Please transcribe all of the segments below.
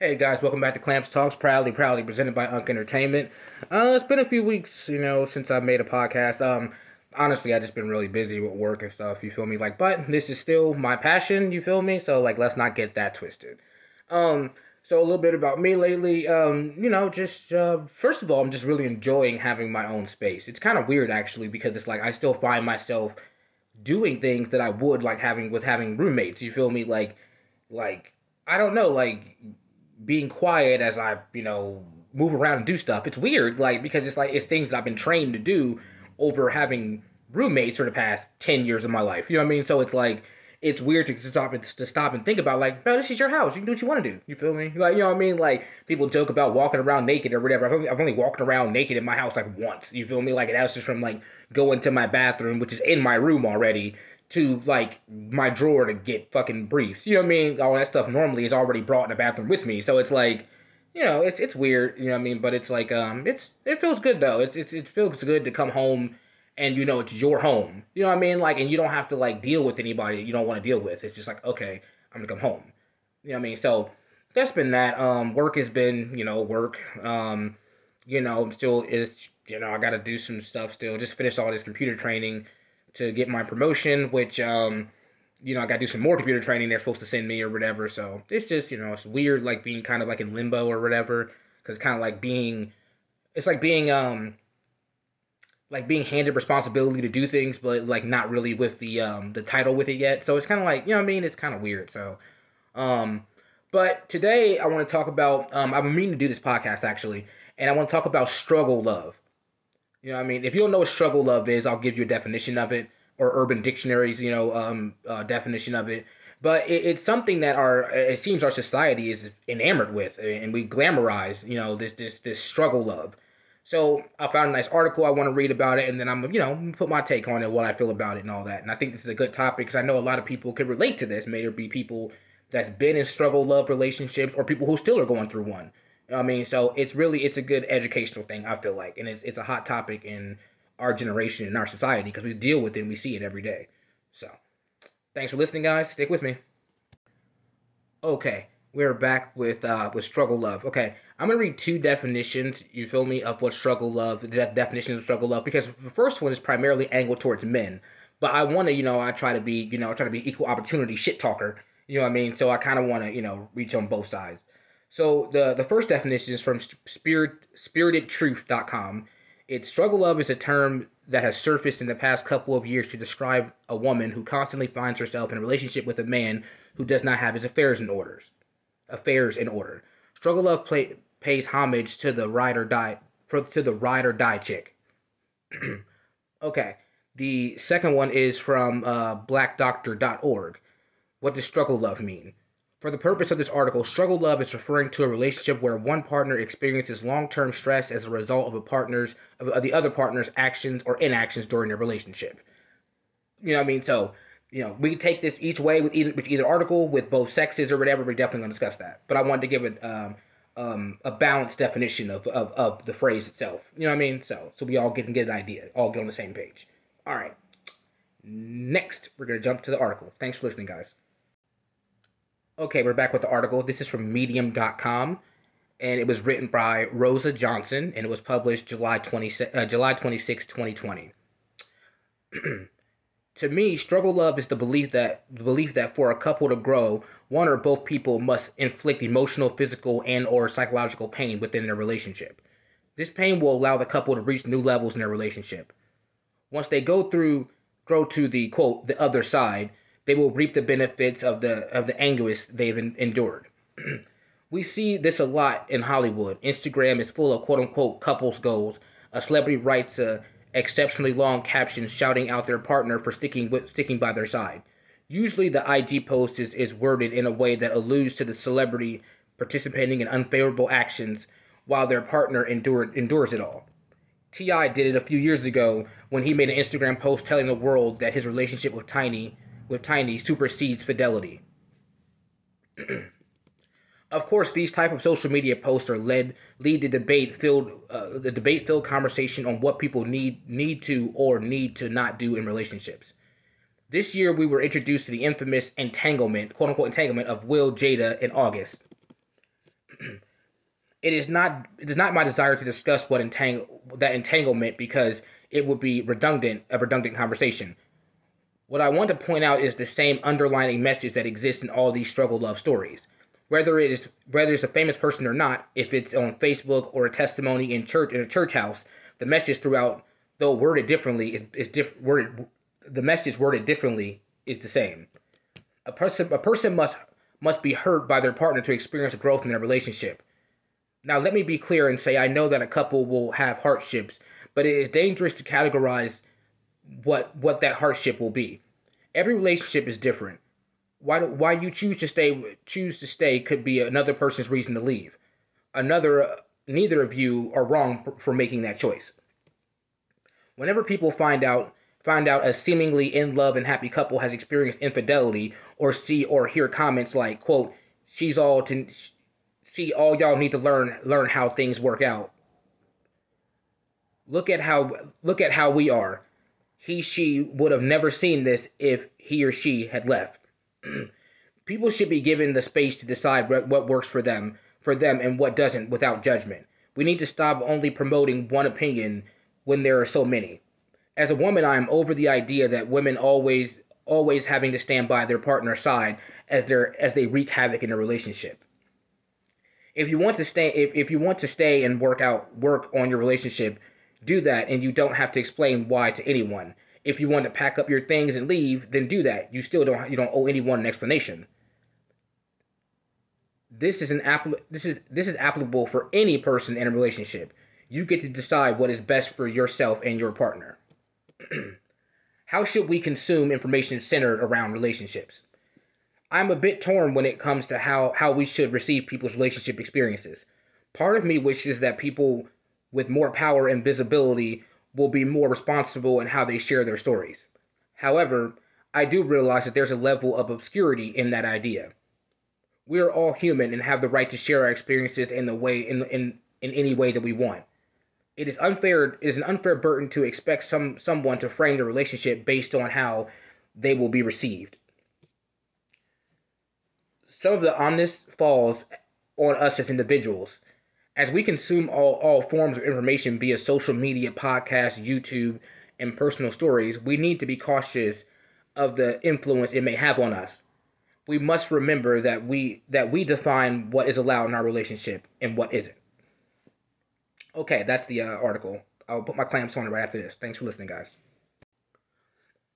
Hey guys, welcome back to Clamps Talks, proudly, proudly presented by Unk Entertainment. Uh, it's been a few weeks, you know, since I made a podcast. Um, honestly, I've just been really busy with work and stuff. You feel me? Like, but this is still my passion. You feel me? So like, let's not get that twisted. Um, so a little bit about me lately. Um, you know, just uh, first of all, I'm just really enjoying having my own space. It's kind of weird actually because it's like I still find myself doing things that I would like having with having roommates. You feel me? Like, like I don't know, like being quiet as I, you know, move around and do stuff. It's weird, like because it's like it's things that I've been trained to do over having roommates for the past ten years of my life. You know what I mean? So it's like it's weird to stop and to stop and think about like, bro, this is your house. You can do what you want to do. You feel me? Like you know what I mean? Like people joke about walking around naked or whatever. I've only, I've only walked around naked in my house like once. You feel me? Like that was just from like going to my bathroom, which is in my room already, to like my drawer to get fucking briefs. You know what I mean? All that stuff normally is already brought in the bathroom with me. So it's like, you know, it's it's weird. You know what I mean? But it's like, um, it's it feels good though. It's it's it feels good to come home and you know it's your home. You know what I mean? Like, and you don't have to like deal with anybody you don't want to deal with. It's just like, okay, I'm gonna come home. You know what I mean? So that's been that. Um, work has been, you know, work. Um, you know, I'm still it's you know, I got to do some stuff still. Just finish all this computer training to get my promotion, which um, you know, I got to do some more computer training. They're supposed to send me or whatever. So it's just, you know, it's weird, like being kind of like in limbo or whatever, because kind of like being, it's like being um, like being handed responsibility to do things, but like not really with the um the title with it yet. So it's kind of like, you know, what I mean, it's kind of weird. So, um, but today I want to talk about um, I've been meaning to do this podcast actually, and I want to talk about struggle love. You know I mean? If you don't know what struggle love is, I'll give you a definition of it or Urban Dictionary's, you know, um, uh, definition of it. But it, it's something that our it seems our society is enamored with, and we glamorize, you know, this this this struggle love. So I found a nice article I want to read about it, and then I'm you know put my take on it, what I feel about it, and all that. And I think this is a good topic because I know a lot of people could relate to this. May there be people that's been in struggle love relationships, or people who still are going through one. I mean, so it's really it's a good educational thing. I feel like, and it's it's a hot topic in our generation in our society because we deal with it and we see it every day. So, thanks for listening, guys. Stick with me. Okay, we're back with uh with struggle love. Okay, I'm gonna read two definitions. You feel me of what struggle love, the definitions of struggle love, because the first one is primarily angled towards men. But I want to, you know, I try to be, you know, I try to be equal opportunity shit talker. You know what I mean? So I kind of want to, you know, reach on both sides. So the the first definition is from spirit spiritedtruth.com. It's struggle love is a term that has surfaced in the past couple of years to describe a woman who constantly finds herself in a relationship with a man who does not have his affairs in orders. Affairs in order. Struggle love play, pays homage to the ride or die to the ride or die chick. okay. The second one is from uh, blackdoctor.org. What does struggle love mean? For the purpose of this article, struggle love is referring to a relationship where one partner experiences long-term stress as a result of a partner's of the other partner's actions or inactions during their relationship. You know what I mean? So, you know, we can take this each way with either with either article with both sexes or whatever. We're definitely to discuss that. But I wanted to give it um, um, a balanced definition of, of, of the phrase itself. You know what I mean? So so we all get can get an idea, all get on the same page. All right. Next, we're gonna jump to the article. Thanks for listening, guys. Okay, we're back with the article. This is from Medium.com, and it was written by Rosa Johnson, and it was published July 20, uh, July 26, 2020. to me, struggle love is the belief that the belief that for a couple to grow, one or both people must inflict emotional, physical, and or psychological pain within their relationship. This pain will allow the couple to reach new levels in their relationship. Once they go through grow to the quote the other side, they will reap the benefits of the of the anguish they've endured. we see this a lot in Hollywood. Instagram is full of quote unquote couples goals. A celebrity writes a exceptionally long caption shouting out their partner for sticking with sticking by their side. Usually the IG post is, is worded in a way that alludes to the celebrity participating in unfavorable actions while their partner endured, endures it all. T.I. did it a few years ago when he made an Instagram post telling the world that his relationship with Tiny with Tiny supersedes fidelity. of course, these type of social media posts are led lead the debate filled uh, the debate filled conversation on what people need need to or need to not do in relationships. This year, we were introduced to the infamous entanglement, quote unquote entanglement of Will Jada in August. It is not it is not my desire to discuss what entang- that entanglement because it would be redundant a redundant conversation. What I want to point out is the same underlying message that exists in all these struggle love stories. Whether it is whether it's a famous person or not, if it's on Facebook or a testimony in church in a church house, the message throughout, though worded differently, is, is diff- worded the message worded differently is the same. A person a person must must be hurt by their partner to experience growth in their relationship. Now, let me be clear and say I know that a couple will have hardships, but it is dangerous to categorize what what that hardship will be. Every relationship is different. Why why you choose to stay choose to stay could be another person's reason to leave. Another neither of you are wrong for, for making that choice. Whenever people find out find out a seemingly in love and happy couple has experienced infidelity or see or hear comments like quote she's all to see all y'all need to learn learn how things work out look at how look at how we are he she would have never seen this if he or she had left. People should be given the space to decide what works for them for them and what doesn't without judgment. We need to stop only promoting one opinion when there are so many. As a woman i am over the idea that women always always having to stand by their partner's side as they as they wreak havoc in a relationship. If you want to stay if, if you want to stay and work out work on your relationship do that and you don't have to explain why to anyone. If you want to pack up your things and leave then do that. You still don't you don't owe anyone an explanation. This is an app this is this is applicable for any person in a relationship. You get to decide what is best for yourself and your partner. How should we consume information centered around relationships? I'm a bit torn when it comes to how, how we should receive people's relationship experiences. Part of me wishes that people with more power and visibility will be more responsible in how they share their stories. However, I do realize that there's a level of obscurity in that idea. We are all human and have the right to share our experiences in the way in in, in any way that we want. It is unfair it is an unfair burden to expect some someone to frame the relationship based on how they will be received some of the onus falls on us as individuals. As we consume all, all forms of information via social media, podcasts, YouTube, and personal stories, we need to be cautious of the influence it may have on us. We must remember that we that we define what is allowed in our relationship and what isn't. Okay, that's the uh, article. I'll put my clamps on it right after this. Thanks for listening, guys.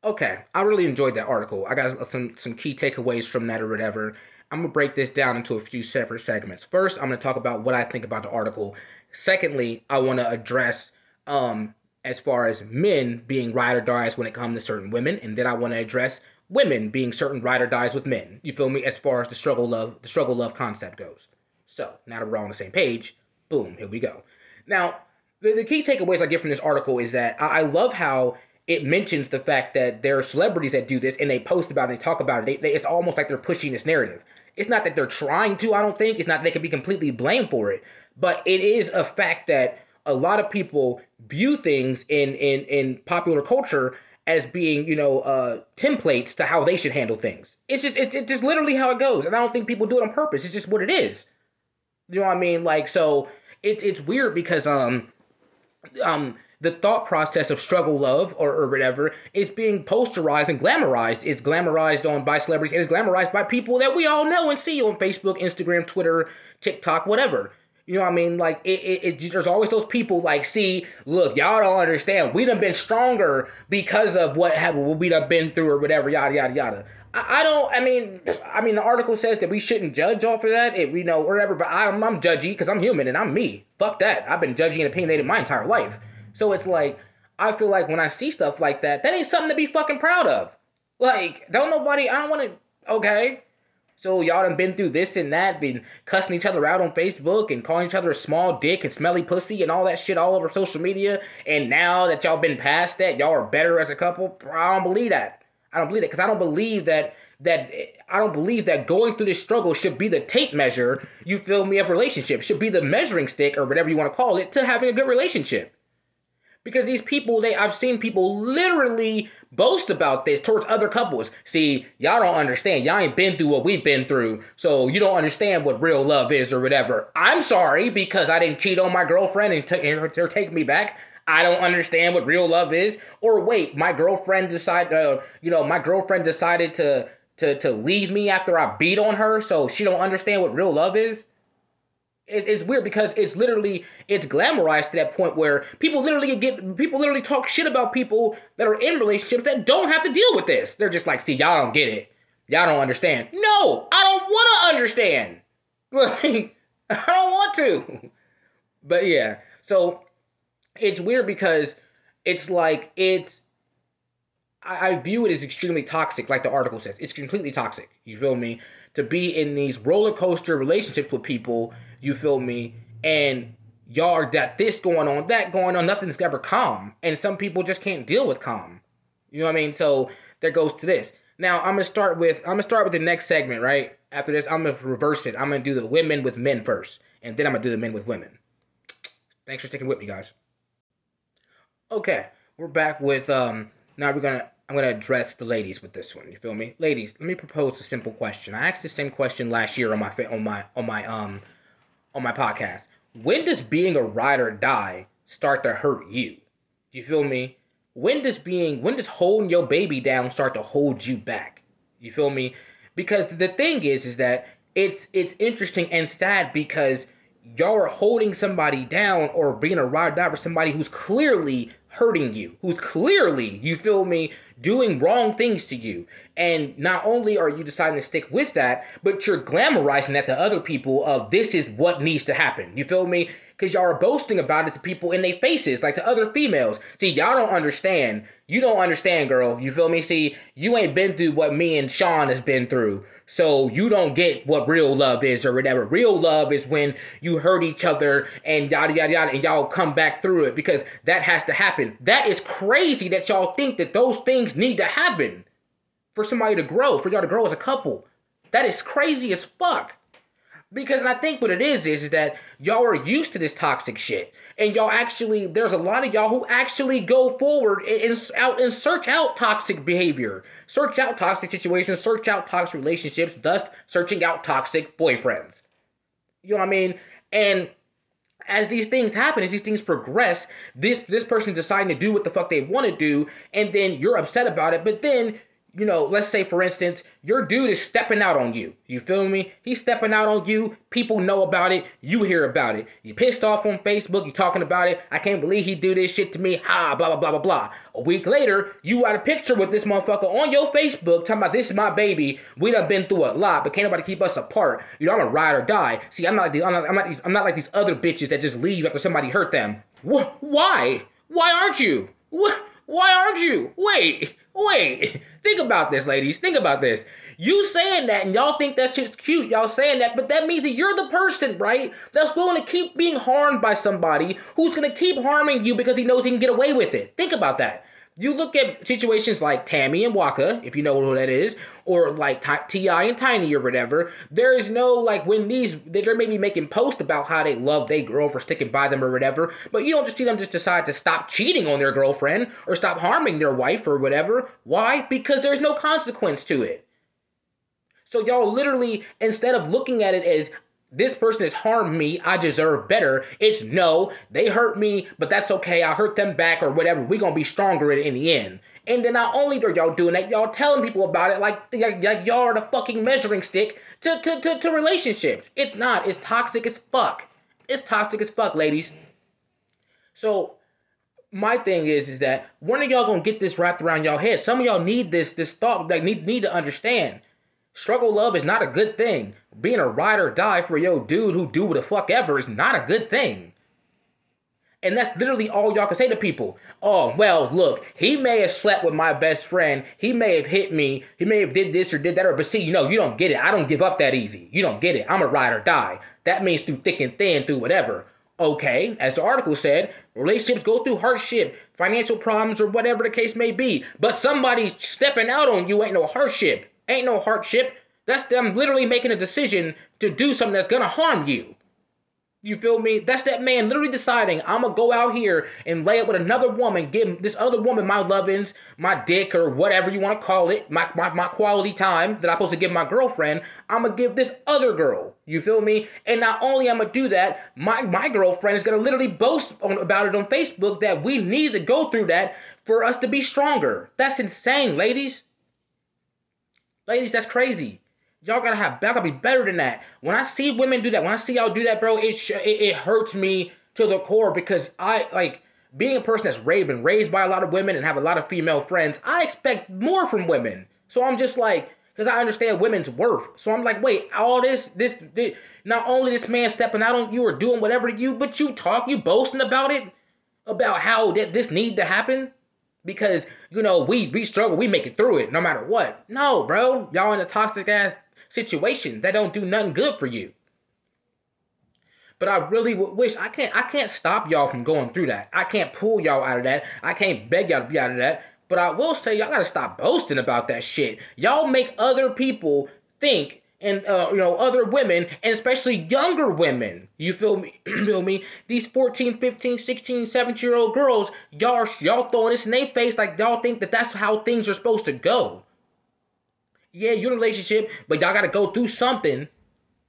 Okay, I really enjoyed that article. I got some some key takeaways from that or whatever. I'm going to break this down into a few separate segments. First, I'm going to talk about what I think about the article. Secondly, I want to address um, as far as men being ride or dies when it comes to certain women, and then I want to address women being certain ride or dies with men. You feel me? As far as the struggle love the struggle love concept goes. So now that we're all on the same page, boom, here we go. Now, the, the key takeaways I get from this article is that I, I love how it mentions the fact that there are celebrities that do this and they post about it, they talk about it. They, they, it's almost like they're pushing this narrative. It's not that they're trying to, I don't think. It's not that they can be completely blamed for it. But it is a fact that a lot of people view things in in, in popular culture as being, you know, uh, templates to how they should handle things. It's just it's, it's just literally how it goes. And I don't think people do it on purpose. It's just what it is. You know what I mean? Like so it's it's weird because um um the thought process of struggle love or, or whatever is being posterized and glamorized. It's glamorized on by celebrities it's glamorized by people that we all know and see on Facebook, Instagram, Twitter, TikTok, whatever. You know what I mean? Like it, it, it, there's always those people like, see, look, y'all don't understand. We done been stronger because of what have we done been through or whatever, yada yada yada. I, don't. I mean, I mean, the article says that we shouldn't judge off of that. If we know whatever, but I'm I'm judgy because I'm human and I'm me. Fuck that. I've been judging and opinionated my entire life. So it's like I feel like when I see stuff like that, that ain't something to be fucking proud of. Like, don't nobody I don't wanna okay. So y'all done been through this and that, been cussing each other out on Facebook and calling each other a small dick and smelly pussy and all that shit all over social media. And now that y'all been past that, y'all are better as a couple. I don't believe that. I don't believe that because I don't believe that that I don't believe that going through this struggle should be the tape measure. You feel me? Of relationship should be the measuring stick or whatever you want to call it to having a good relationship Because these people, they I've seen people literally boast about this towards other couples. See, y'all don't understand. Y'all ain't been through what we've been through, so you don't understand what real love is or whatever. I'm sorry because I didn't cheat on my girlfriend and, t- and her take me back. I don't understand what real love is. Or wait, my girlfriend decided, uh, you know, my girlfriend decided to to to leave me after I beat on her, so she don't understand what real love is. It's, it's weird because it's literally it's glamorized to that point where people literally get people literally talk shit about people that are in relationships that don't have to deal with this. They're just like, see, y'all don't get it, y'all don't understand. No, I don't want to understand. Like, I don't want to. But yeah, so it's weird because it's like it's I, I view it as extremely toxic, like the article says. It's completely toxic. You feel me? To be in these roller coaster relationships with people, you feel me? And y'all that this going on, that going on, nothing's ever calm. And some people just can't deal with calm. You know what I mean? So there goes to this. Now I'm gonna start with I'm gonna start with the next segment, right? After this, I'm gonna reverse it. I'm gonna do the women with men first, and then I'm gonna do the men with women. Thanks for sticking with me, guys. Okay, we're back with um. Now we're gonna I'm gonna address the ladies with this one. You feel me, ladies? Let me propose a simple question. I asked the same question last year on my on my on my um on my podcast. When does being a ride or die start to hurt you? Do you feel me? When does being when does holding your baby down start to hold you back? You feel me? Because the thing is is that it's it's interesting and sad because y'all are holding somebody down or being a ride or die for somebody who's clearly hurting you, who's clearly, you feel me, doing wrong things to you. And not only are you deciding to stick with that, but you're glamorizing that to other people of this is what needs to happen. You feel me? Because y'all are boasting about it to people in their faces, like to other females. See, y'all don't understand. You don't understand, girl. You feel me? See, you ain't been through what me and Sean has been through. So you don't get what real love is or whatever. Real love is when you hurt each other and yada yada yada and y'all come back through it because that has to happen. That is crazy that y'all think that those things need to happen for somebody to grow, for y'all to grow as a couple. That is crazy as fuck. Because I think what it is is, is that y'all are used to this toxic shit, and y'all actually there's a lot of y'all who actually go forward and, and out and search out toxic behavior, search out toxic situations, search out toxic relationships, thus searching out toxic boyfriends. You know what I mean? And as these things happen, as these things progress, this this person deciding to do what the fuck they want to do, and then you're upset about it, but then you know, let's say for instance, your dude is stepping out on you. You feel me? He's stepping out on you. People know about it. You hear about it. You pissed off on Facebook. You talking about it. I can't believe he do this shit to me. Ha, blah blah blah blah blah. A week later, you got a picture with this motherfucker on your Facebook talking about this is my baby. We done been through a lot, but can't nobody keep us apart. You know, I'm a ride or die. See, I'm not like the, I'm not, I'm not, these, I'm not like these other bitches that just leave after somebody hurt them. Wh- why? Why aren't you? Wh- why aren't you? Wait. Wait, think about this, ladies. Think about this. You saying that and y'all think that shit's cute, y'all saying that, but that means that you're the person, right? That's willing to keep being harmed by somebody who's gonna keep harming you because he knows he can get away with it. Think about that. You look at situations like Tammy and Waka, if you know who that is, or like T.I. and Tiny or whatever. There is no like when these they're maybe making posts about how they love their girl for sticking by them or whatever, but you don't just see them just decide to stop cheating on their girlfriend or stop harming their wife or whatever. Why? Because there's no consequence to it. So y'all literally instead of looking at it as this person has harmed me, I deserve better. It's no, they hurt me, but that's okay. I hurt them back or whatever. We're gonna be stronger in, the end. And then not only are y'all doing that, y'all telling people about it like, like, like y'all are the fucking measuring stick to, to, to, to relationships. It's not. It's toxic as fuck. It's toxic as fuck, ladies. So my thing is is that when are y'all gonna get this wrapped around y'all head? Some of y'all need this this thought like need need to understand. Struggle love is not a good thing. Being a ride or die for yo dude who do what the fuck ever is not a good thing. And that's literally all y'all can say to people. Oh, well, look, he may have slept with my best friend. He may have hit me. He may have did this or did that. Or, but see, you know, you don't get it. I don't give up that easy. You don't get it. I'm a ride or die. That means through thick and thin, through whatever. Okay, as the article said, relationships go through hardship, financial problems, or whatever the case may be. But somebody stepping out on you ain't no hardship. Ain't no hardship. That's them literally making a decision to do something that's gonna harm you. You feel me? That's that man literally deciding I'm gonna go out here and lay up with another woman, give this other woman my lovins, my dick, or whatever you want to call it, my, my, my quality time that I'm supposed to give my girlfriend. I'm gonna give this other girl. You feel me? And not only I'm gonna do that, my my girlfriend is gonna literally boast on, about it on Facebook that we need to go through that for us to be stronger. That's insane, ladies. Ladies, that's crazy. Y'all gotta have, y'all gotta be better than that. When I see women do that, when I see y'all do that, bro, it it, it hurts me to the core because I like being a person that's raised and raised by a lot of women and have a lot of female friends. I expect more from women, so I'm just like, because I understand women's worth. So I'm like, wait, all this, this, this, not only this man stepping out on you or doing whatever to you, but you talk, you boasting about it, about how that this need to happen because you know we we struggle, we make it through it no matter what. No, bro, y'all in a toxic ass situation that don't do nothing good for you. But I really wish I can't I can't stop y'all from going through that. I can't pull y'all out of that. I can't beg y'all to be out of that. But I will say y'all gotta stop boasting about that shit. Y'all make other people think and uh, you know other women and especially younger women you feel me feel me these 14 15 16 17 year old girls y'all y'all throwing this in their face like y'all think that that's how things are supposed to go yeah, you're in a relationship, but y'all gotta go through something.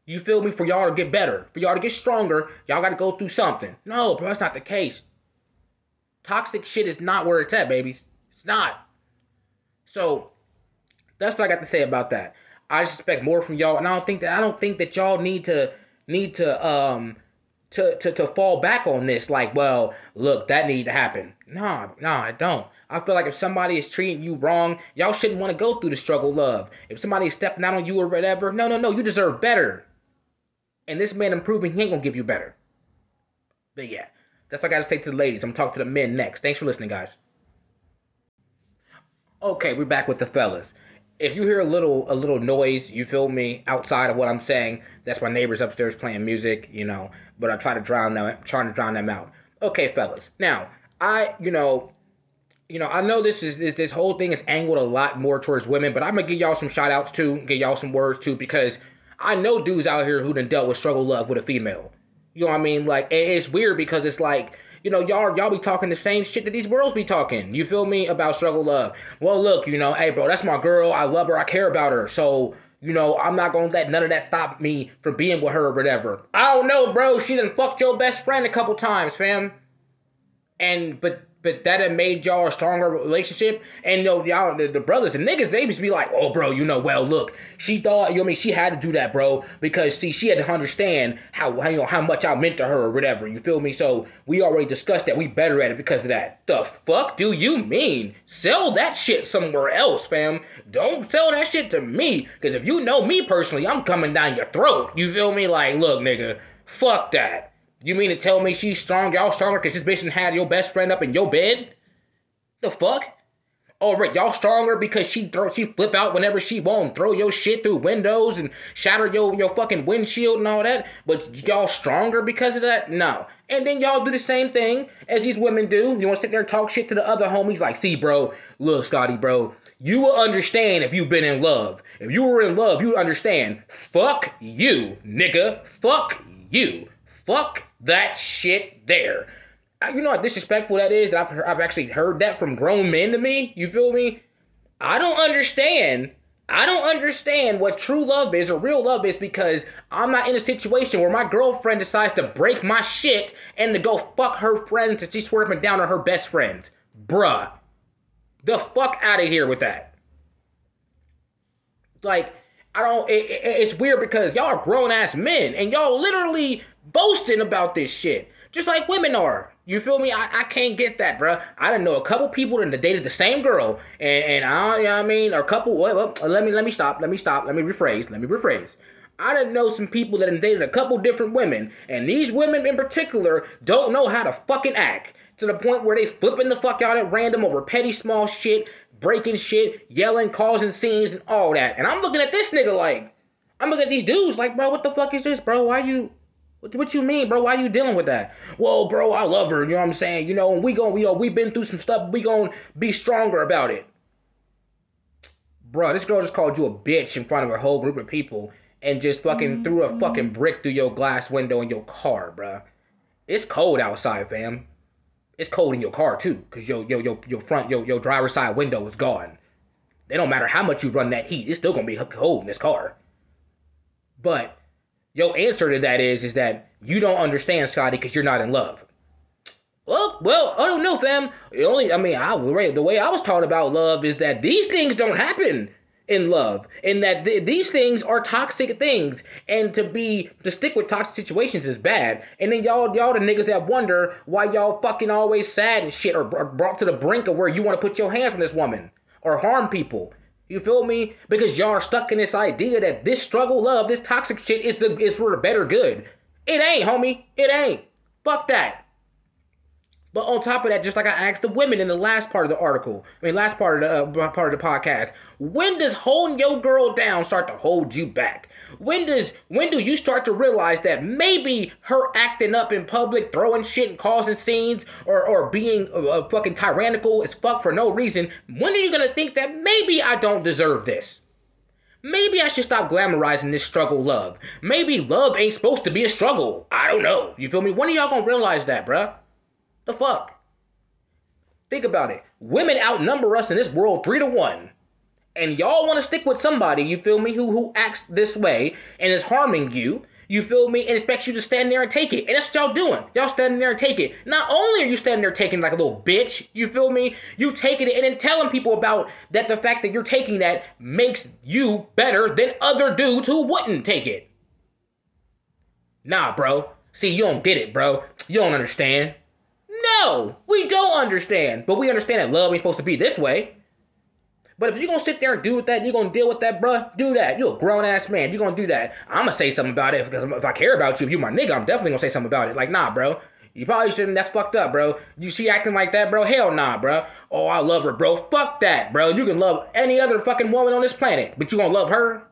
You feel me? For y'all to get better, for y'all to get stronger, y'all gotta go through something. No, bro, that's not the case. Toxic shit is not where it's at, babies. It's not. So that's what I got to say about that. I expect more from y'all, and I don't think that I don't think that y'all need to need to um to, to, to fall back on this like well look that need to happen. Nah nah i don't. I feel like if somebody is treating you wrong y'all shouldn't want to go through the struggle love. If somebody is stepping out on you or whatever no no no you deserve better. And this man improving he ain't gonna give you better. But yeah that's what i gotta say to the ladies. I'm gonna talk to the men next. Thanks for listening guys. Okay we're back with the fellas if you hear a little a little noise, you feel me, outside of what I'm saying, that's my neighbors upstairs playing music, you know. But I try to drown them, trying to drown them out. Okay, fellas. Now, I, you know, you know, I know this is this, this whole thing is angled a lot more towards women, but I'm gonna give y'all some shout outs too, give y'all some words too, because I know dudes out here who done dealt with struggle love with a female. You know what I mean? Like it's weird because it's like you know, y'all y'all be talking the same shit that these girls be talking. You feel me about struggle love? Well, look, you know, hey, bro, that's my girl. I love her. I care about her. So you know, I'm not gonna let none of that stop me from being with her or whatever. I don't know, bro. She done fucked your best friend a couple times, fam. And but but that have made y'all a stronger relationship. And you know, y'all, the, the brothers, the niggas, they just be like, oh, bro, you know, well, look, she thought, you know, I mean, she had to do that, bro, because see, she had to understand how, how, you know, how much I meant to her or whatever. You feel me? So we already discussed that we better at it because of that. The fuck do you mean? Sell that shit somewhere else, fam. Don't sell that shit to me, because if you know me personally, I'm coming down your throat. You feel me? Like, look, nigga, fuck that. You mean to tell me she's strong, y'all stronger because this bitch had your best friend up in your bed? The fuck? Oh, y'all stronger because she throw she flip out whenever she want, throw your shit through windows and shatter your your fucking windshield and all that. But y'all stronger because of that? No. And then y'all do the same thing as these women do. You want to sit there and talk shit to the other homies like, see, bro, look, Scottie, bro, you will understand if you've been in love. If you were in love, you would understand. Fuck you, nigga. Fuck you. Fuck that shit there. You know how disrespectful that is that I've, I've actually heard that from grown men to me? You feel me? I don't understand. I don't understand what true love is or real love is because I'm not in a situation where my girlfriend decides to break my shit and to go fuck her friends and she's swerving down on her best friends. Bruh. The fuck out of here with that. Like, I don't, it, it, it's weird because y'all are grown ass men and y'all literally boasting about this shit. Just like women are. You feel me? I, I can't get that, bro. I didn't know a couple people that dated the same girl, and and I, you know what I mean, or a couple. Well, well, let me let me stop. Let me stop. Let me rephrase. Let me rephrase. I didn't know some people that dated a couple different women, and these women in particular don't know how to fucking act to the point where they flipping the fuck out at random over petty small shit, breaking shit, yelling, causing scenes, and all that. And I'm looking at this nigga like, I'm looking at these dudes like, bro, what the fuck is this, bro? Why you what, what you mean, bro? Why you dealing with that? Well, bro, I love her. You know what I'm saying? You know, we going we we been through some stuff. We gonna be stronger about it. Bro, this girl just called you a bitch in front of a whole group of people, and just fucking threw a fucking mm. brick through your glass window in your car, bro. It's cold outside, fam. It's cold in your car too, cause your your your your front your your driver's side window is gone. It don't matter how much you run that heat, it's still gonna be cold in this car. But your answer to that is is that you don't understand, Scottie, because you're not in love. Well, well, I don't know, fam. The only, I mean, I the way I was taught about love is that these things don't happen in love, and that th- these things are toxic things, and to be to stick with toxic situations is bad. And then y'all, y'all the niggas that wonder why y'all fucking always sad and shit, or, or brought to the brink of where you want to put your hands on this woman or harm people. You feel me? Because y'all are stuck in this idea that this struggle love, this toxic shit is the, is for the better good. It ain't, homie. It ain't. Fuck that. But on top of that, just like I asked the women in the last part of the article, I mean last part of the uh, part of the podcast, when does holding your girl down start to hold you back? When does when do you start to realize that maybe her acting up in public, throwing shit and causing scenes, or or being uh, uh fucking tyrannical as fuck for no reason? When are you gonna think that maybe I don't deserve this? Maybe I should stop glamorizing this struggle love. Maybe love ain't supposed to be a struggle. I don't know. You feel me? When are y'all gonna realize that, bruh? The fuck? Think about it. Women outnumber us in this world three to one. And y'all want to stick with somebody, you feel me, who who acts this way and is harming you, you feel me, and expects you to stand there and take it. And that's what y'all doing. Y'all standing there and take it. Not only are you standing there taking like a little bitch, you feel me, you taking it and then telling people about that the fact that you're taking that makes you better than other dudes who wouldn't take it. Nah, bro. See, you don't get it, bro. You don't understand. No, we don't understand. But we understand that love ain't supposed to be this way. But if you're gonna sit there and do with that, you're gonna deal with that, bruh, do that. You're a grown ass man. You're gonna do that. I'm gonna say something about it because if I care about you, if you my nigga, I'm definitely gonna say something about it. Like, nah, bro. You probably shouldn't. That's fucked up, bro. You see acting like that, bro? Hell nah, bro. Oh, I love her, bro. Fuck that, bro. You can love any other fucking woman on this planet, but you gonna love her?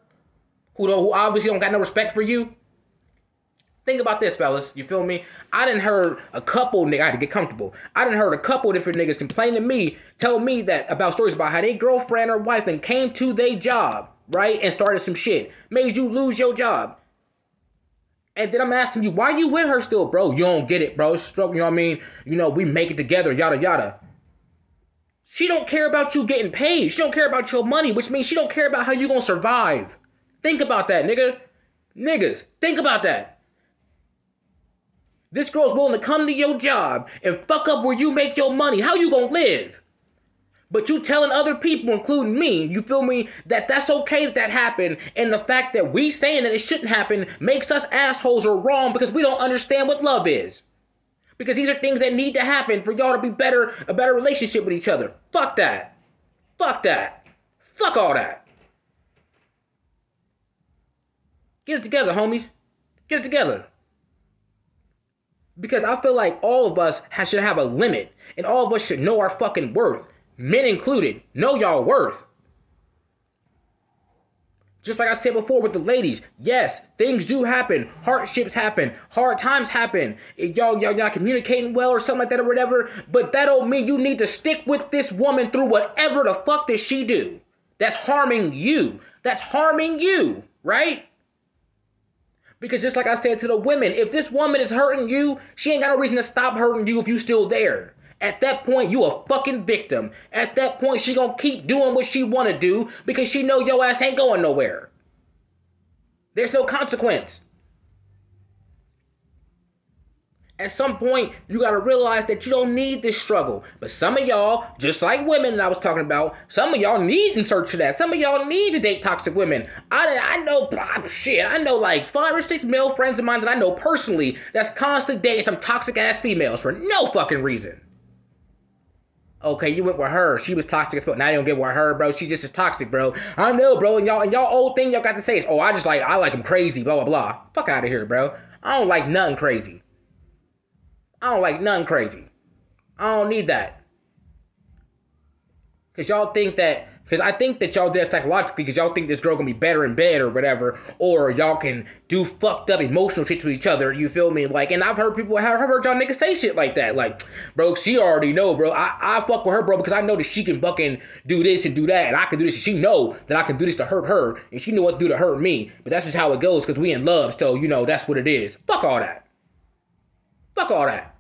Who, don't, who obviously don't got no respect for you? Think about this, fellas. You feel me? I didn't heard a couple nigga. I had to get comfortable. I didn't heard a couple different niggas complain to me, tell me that about stories about how their girlfriend or wife and came to their job, right, and started some shit, made you lose your job. And then I'm asking you, why you with her still, bro? You don't get it, bro. Struggle, you know what I mean? You know, we make it together, yada yada. She don't care about you getting paid. She don't care about your money, which means she don't care about how you gonna survive. Think about that, nigga. Niggas, think about that. This girl's willing to come to your job and fuck up where you make your money. How you gonna live? But you telling other people, including me, you feel me, that that's okay that that happened, and the fact that we saying that it shouldn't happen makes us assholes or wrong because we don't understand what love is. Because these are things that need to happen for y'all to be better, a better relationship with each other. Fuck that. Fuck that. Fuck all that. Get it together, homies. Get it together because I feel like all of us have, should have a limit, and all of us should know our fucking worth, men included. Know y'all worth. Just like I said before with the ladies, yes, things do happen, hardships happen, hard times happen. Y'all y'all not communicating well or something like that or whatever, but that don't mean you need to stick with this woman through whatever the fuck does she do. That's harming you. That's harming you, right? Because just like I said to the women, if this woman is hurting you, she ain't got no reason to stop hurting you if you still there. At that point, you a fucking victim. At that point, she gonna keep doing what she wanna do because she know your ass ain't going nowhere. There's no consequence. At some point, you got to realize that you don't need this struggle. But some of y'all, just like women that I was talking about, some of y'all need in search of that. Some of y'all need to date toxic women. I, I know, shit, I know like five or six male friends of mine that I know personally that's constantly dating some toxic ass females for no fucking reason. Okay, you went with her. She was toxic as fuck. Now you don't get with her, bro. She's just as toxic, bro. I know, bro. And y'all, and y'all old thing y'all got to say is, oh, I just like, I like them crazy, blah blah blah. Fuck out of here, bro. I don't like nothing crazy. I don't like none crazy. I don't need that. Cause y'all think that Because I think that y'all that psychologically because y'all think this girl gonna be better in bed or whatever, or y'all can do fucked up emotional shit to each other. You feel me? Like, and I've heard people, I've heard y'all niggas say shit like that. Like, bro, she already know, bro. I, I fuck with her, bro, because I know that she can fucking do this and do that, and I can do this. And she know that I can do this to hurt her, and she know what to do to hurt me. But that's just how it goes because we in love, so you know that's what it is. Fuck all that. Fuck all that.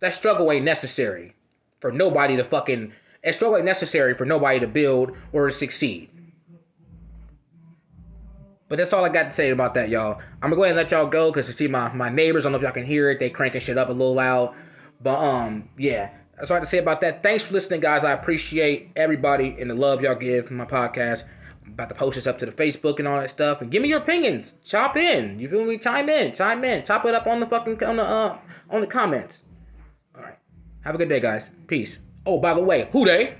That struggle ain't necessary for nobody to fucking. That struggle ain't necessary for nobody to build or succeed. But that's all I got to say about that, y'all. I'm gonna go ahead and let y'all go because to see my, my neighbors, I don't know if y'all can hear it. They cranking shit up a little loud. But um, yeah. That's all I have to say about that. Thanks for listening, guys. I appreciate everybody and the love y'all give my podcast. I'm about to post this up to the Facebook and all that stuff. And give me your opinions. Chop in. You feel me? Chime in. Chime in. Chop it up on the fucking on the uh on the comments. Have a good day, guys. Peace. Oh, by the way, who they?